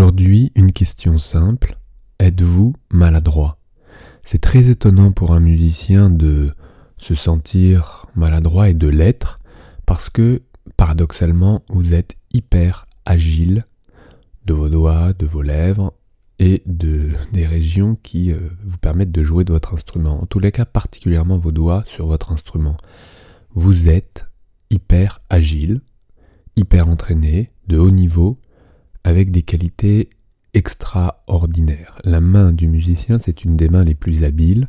Aujourd'hui, une question simple. Êtes-vous maladroit? C'est très étonnant pour un musicien de se sentir maladroit et de l'être parce que, paradoxalement, vous êtes hyper agile de vos doigts, de vos lèvres et de, des régions qui euh, vous permettent de jouer de votre instrument. En tous les cas, particulièrement vos doigts sur votre instrument. Vous êtes hyper agile, hyper entraîné, de haut niveau, avec des qualités extraordinaires. La main du musicien, c'est une des mains les plus habiles.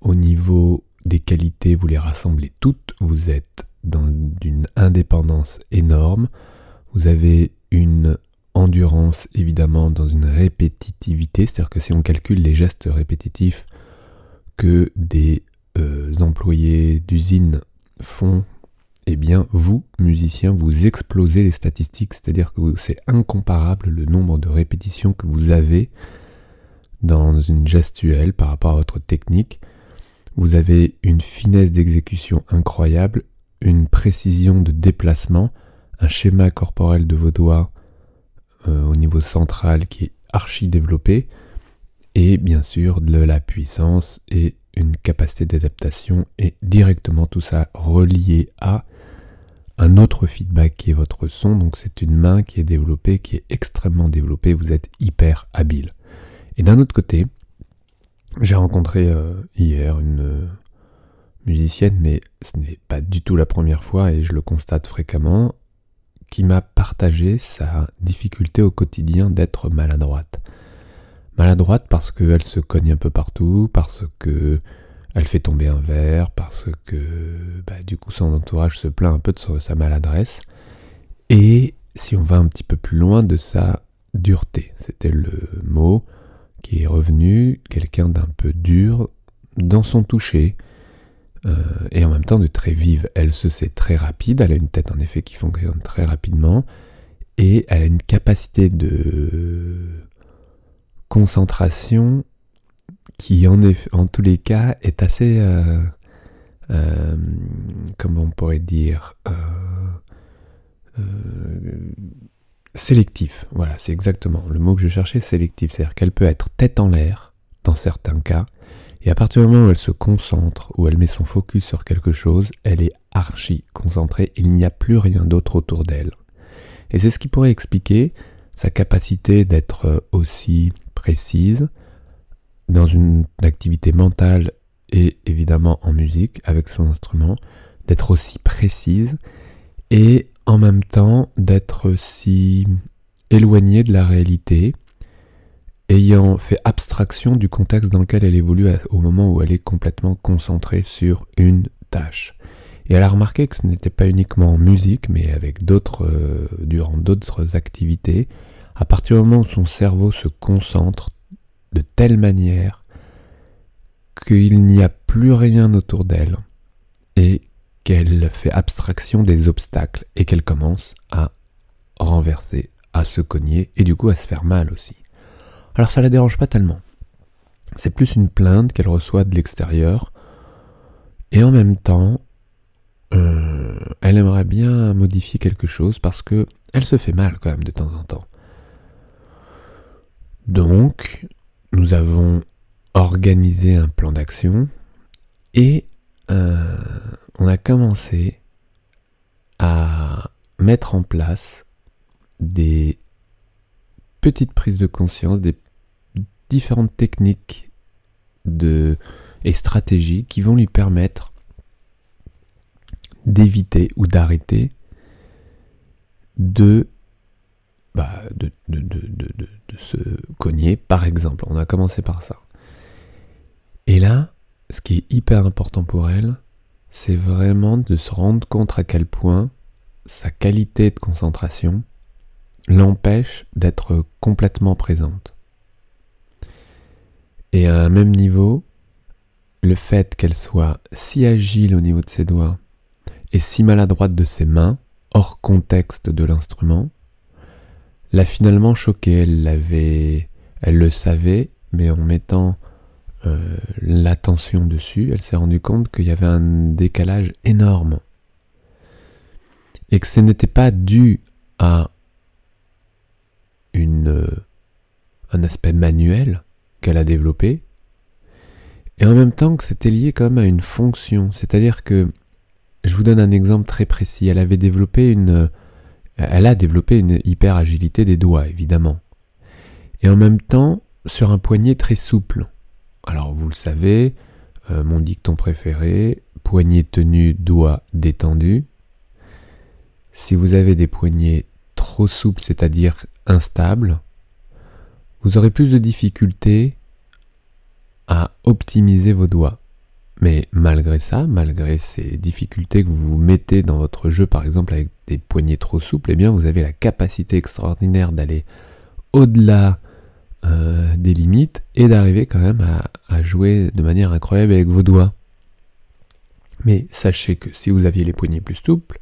Au niveau des qualités, vous les rassemblez toutes. Vous êtes dans une indépendance énorme. Vous avez une endurance évidemment dans une répétitivité, c'est-à-dire que si on calcule les gestes répétitifs que des euh, employés d'usine font, eh bien vous, musiciens, vous explosez les statistiques, c'est-à-dire que c'est incomparable le nombre de répétitions que vous avez dans une gestuelle par rapport à votre technique. Vous avez une finesse d'exécution incroyable, une précision de déplacement, un schéma corporel de vos doigts euh, au niveau central qui est archi développé, et bien sûr de la puissance et une capacité d'adaptation, et directement tout ça relié à un autre feedback qui est votre son, donc c'est une main qui est développée, qui est extrêmement développée, vous êtes hyper habile. Et d'un autre côté, j'ai rencontré euh, hier une, musicienne, mais ce n'est pas du tout la première fois et je le constate fréquemment, qui m'a partagé sa difficulté au quotidien d'être maladroite. Maladroite parce qu'elle se cogne un peu partout, parce que elle fait tomber un verre, parce que bah, du coup son entourage se plaint un peu de sa maladresse, et si on va un petit peu plus loin de sa dureté, c'était le mot qui est revenu, quelqu'un d'un peu dur dans son toucher, euh, et en même temps de très vive. Elle se sait très rapide, elle a une tête en effet qui fonctionne très rapidement, et elle a une capacité de concentration qui en, tous les cas est assez, euh, euh, comment on pourrait dire, sélectif. Voilà, c'est exactement le mot que je cherchais, sélectif. C'est-à-dire qu'elle peut être tête en l'air dans certains cas, et à partir du moment où elle se concentre, où elle met son focus sur quelque chose, elle est archi concentrée, il n'y a plus rien d'autre autour d'elle. Et c'est ce qui pourrait expliquer sa capacité d'être aussi précise dans une activité mentale et évidemment en musique avec son instrument, d'être aussi précise et en même temps d'être si éloignée de la réalité, ayant fait abstraction du contexte dans lequel elle évolue au moment où elle est complètement concentrée sur une tâche. Et elle a remarqué que ce n'était pas uniquement en musique, mais avec d'autres, euh, durant d'autres activités, à partir du moment où son cerveau se concentre de telle manière qu'il n'y a plus rien autour d'elle et qu'elle fait abstraction des obstacles et qu'elle commence à renverser, à se cogner et du coup à se faire mal aussi. Alors ça la dérange pas tellement. C'est plus une plainte qu'elle reçoit de l'extérieur. Et en même temps, euh, elle aimerait bien modifier quelque chose parce que elle se fait mal quand même de temps en temps. Donc, nous avons organisé un plan d'action et euh, on a commencé à mettre en place des petites prises de conscience, des différentes techniques et stratégies qui vont lui permettre d'éviter ou d'arrêter de, bah, de, se cogner, par exemple. On a commencé par ça. Et là, ce qui est hyper important pour elle, c'est vraiment de se rendre compte à quel point sa qualité de concentration l'empêche d'être complètement présente. Et à un même niveau, le fait qu'elle soit si agile au niveau de ses doigts et si maladroite de ses mains, hors contexte de l'instrument, l'a finalement choquée. Elle l'avait, elle le savait, mais en mettant euh, l'attention dessus, elle s'est rendue compte qu'il y avait un décalage énorme et que ce n'était pas dû à une un aspect manuel qu'elle a développé, et en même temps que c'était lié quand même à une fonction. C'est-à-dire que, je vous donne un exemple très précis, elle avait développé une, elle a développé une hyper agilité des doigts, évidemment. Et en même temps, sur un poignet très souple. Alors vous le savez, euh, mon dicton préféré, poignet tenu, doigt détendu. Si vous avez des poignets trop souples, c'est-à-dire instables, vous aurez plus de difficultés à optimiser vos doigts. Mais malgré ça, malgré ces difficultés que vous vous mettez dans votre jeu, par exemple avec des poignets trop souples, eh bien vous avez la capacité extraordinaire d'aller au-delà euh, des limites et d'arriver quand même à, jouer de manière incroyable avec vos doigts. Mais sachez que si vous aviez les poignets plus souples,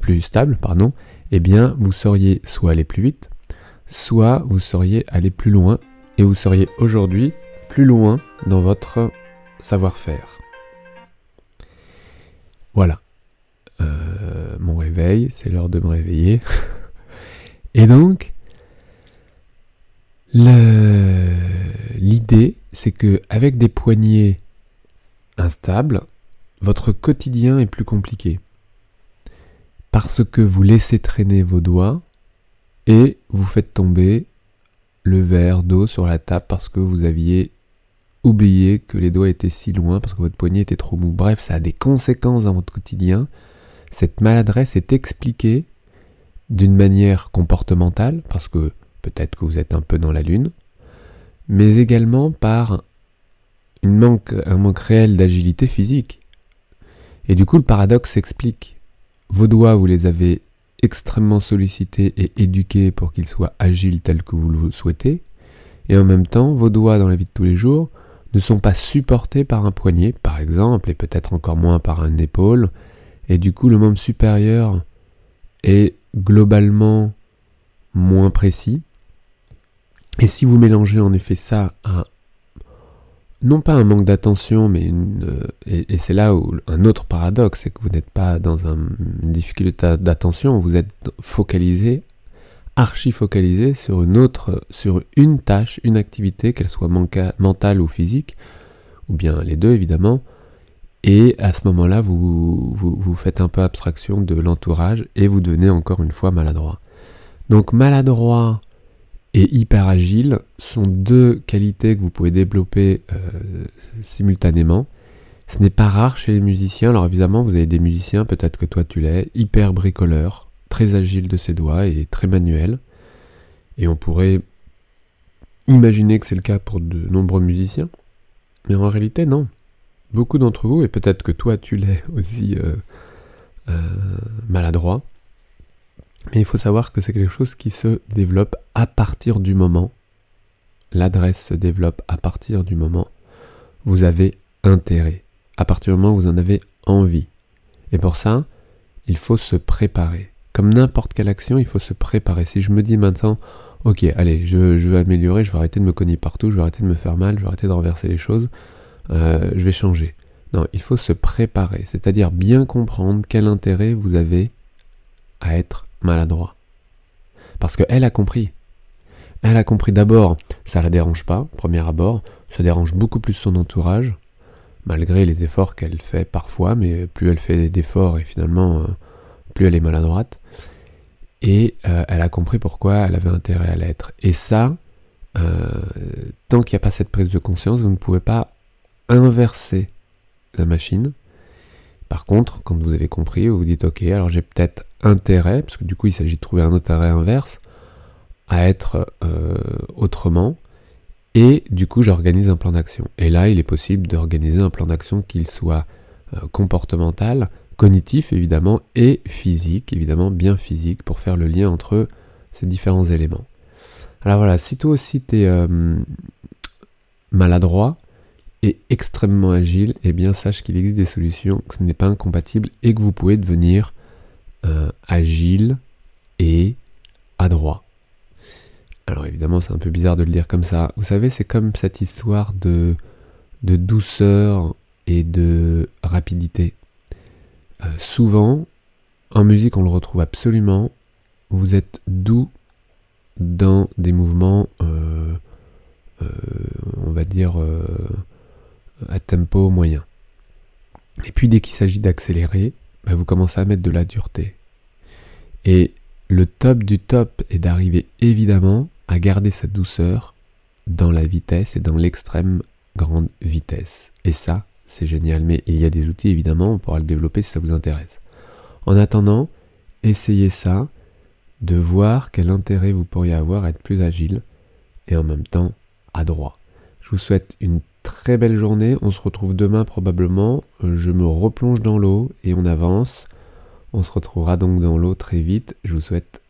plus stables, pardon, eh bien vous sauriez soit aller plus vite, soit vous sauriez aller plus loin et vous seriez aujourd'hui plus loin dans votre savoir-faire. Voilà. Euh, mon réveil, c'est l'heure de me réveiller. Et donc, l'idée, c'est que avec des poignets instables, votre quotidien est plus compliqué. Parce que vous laissez traîner vos doigts et vous faites tomber le verre d'eau sur la table parce que vous aviez oublier que les doigts étaient si loin parce que votre poignet était trop mou. Bref, ça a des conséquences dans votre quotidien. Cette maladresse est expliquée d'une manière comportementale, parce que peut-être que vous êtes un peu dans la lune, mais également par manque, un manque réel d'agilité physique. Et du coup, le paradoxe s'explique. Vos doigts, vous les avez extrêmement sollicités et éduqués pour qu'ils soient agiles tels que vous le souhaitez, et en même temps, vos doigts dans la vie de tous les jours, ne sont pas supportés par un poignet, par exemple, et peut-être encore moins par un épaule, et du coup le membre supérieur est globalement moins précis. Et si vous mélangez en effet ça à non pas un manque d'attention, mais une, euh, et, c'est là où un autre paradoxe, c'est que vous n'êtes pas dans une difficulté d'attention, vous êtes focalisé archi focalisé sur une autre, sur une tâche, une activité, qu'elle soit mentale ou physique, ou bien les deux évidemment, et à ce moment-là, vous, vous, faites un peu abstraction de l'entourage et vous devenez encore une fois maladroit. Donc maladroit et hyper agile sont deux qualités que vous pouvez développer euh, simultanément. Ce n'est pas rare chez les musiciens. Alors évidemment, vous avez des musiciens, peut-être que toi tu l'es, hyper bricoleurs, très agile de ses doigts et très manuel. Et on pourrait imaginer que c'est le cas pour de nombreux musiciens. Mais en réalité, non. Beaucoup d'entre vous, et peut-être que toi tu l'es aussi euh, euh, maladroit, mais il faut savoir que c'est quelque chose qui se développe à partir du moment. L'adresse se développe à partir du moment vous avez intérêt, à partir du moment où vous en avez envie. Et pour ça, il faut se préparer comme n'importe quelle action, il faut se préparer. Si je me dis maintenant, ok, allez, je, veux améliorer, je vais arrêter de me cogner partout, je vais arrêter de me faire mal, je vais arrêter de renverser les choses, euh, je vais changer. Non, il faut se préparer, c'est-à-dire bien comprendre quel intérêt vous avez à être maladroit. Parce qu'elle a compris. Elle a compris d'abord, ça la dérange pas, premier abord, ça dérange beaucoup plus son entourage, malgré les efforts qu'elle fait parfois, mais plus elle fait d'efforts et finalement euh, plus elle est maladroite. Et euh, elle a compris pourquoi elle avait intérêt à l'être. Et ça, euh, tant qu'il n'y a pas cette prise de conscience, vous ne pouvez pas inverser la machine. Par contre, quand vous avez compris, vous vous dites ok, alors j'ai peut-être intérêt, parce que du coup il s'agit de trouver un autre arrêt inverse, à être euh, autrement. Et du coup, j'organise un plan d'action. Et là, il est possible d'organiser un plan d'action qu'il soit comportemental, cognitif évidemment et physique, évidemment bien physique, pour faire le lien entre ces différents éléments. Alors voilà, si toi aussi tu es euh, maladroit et extrêmement agile, eh bien sache qu'il existe des solutions, que ce n'est pas incompatible et que vous pouvez devenir euh, agile et adroit. Alors évidemment c'est un peu bizarre de le dire comme ça. Vous savez, c'est comme cette histoire de douceur et de rapidité. Euh, souvent, en musique, on le retrouve absolument. Vous êtes doux dans des mouvements euh, on va dire, à tempo moyen. Et puis dès qu'il s'agit d'accélérer, bah, vous commencez à mettre de la dureté. Et le top du top est d'arriver évidemment à garder sa douceur dans la vitesse et dans l'extrême grande vitesse. Et ça, c'est génial. Mais il y a des outils, évidemment, on pourra le développer si ça vous intéresse. En attendant, essayez ça, de voir quel intérêt vous pourriez avoir à être plus agile et en même temps adroit. Je vous souhaite une très belle journée. On se retrouve demain probablement. Je me replonge dans l'eau et on avance. On se retrouvera donc dans l'eau très vite. Je vous souhaite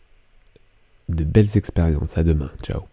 de belles expériences. À demain. Ciao.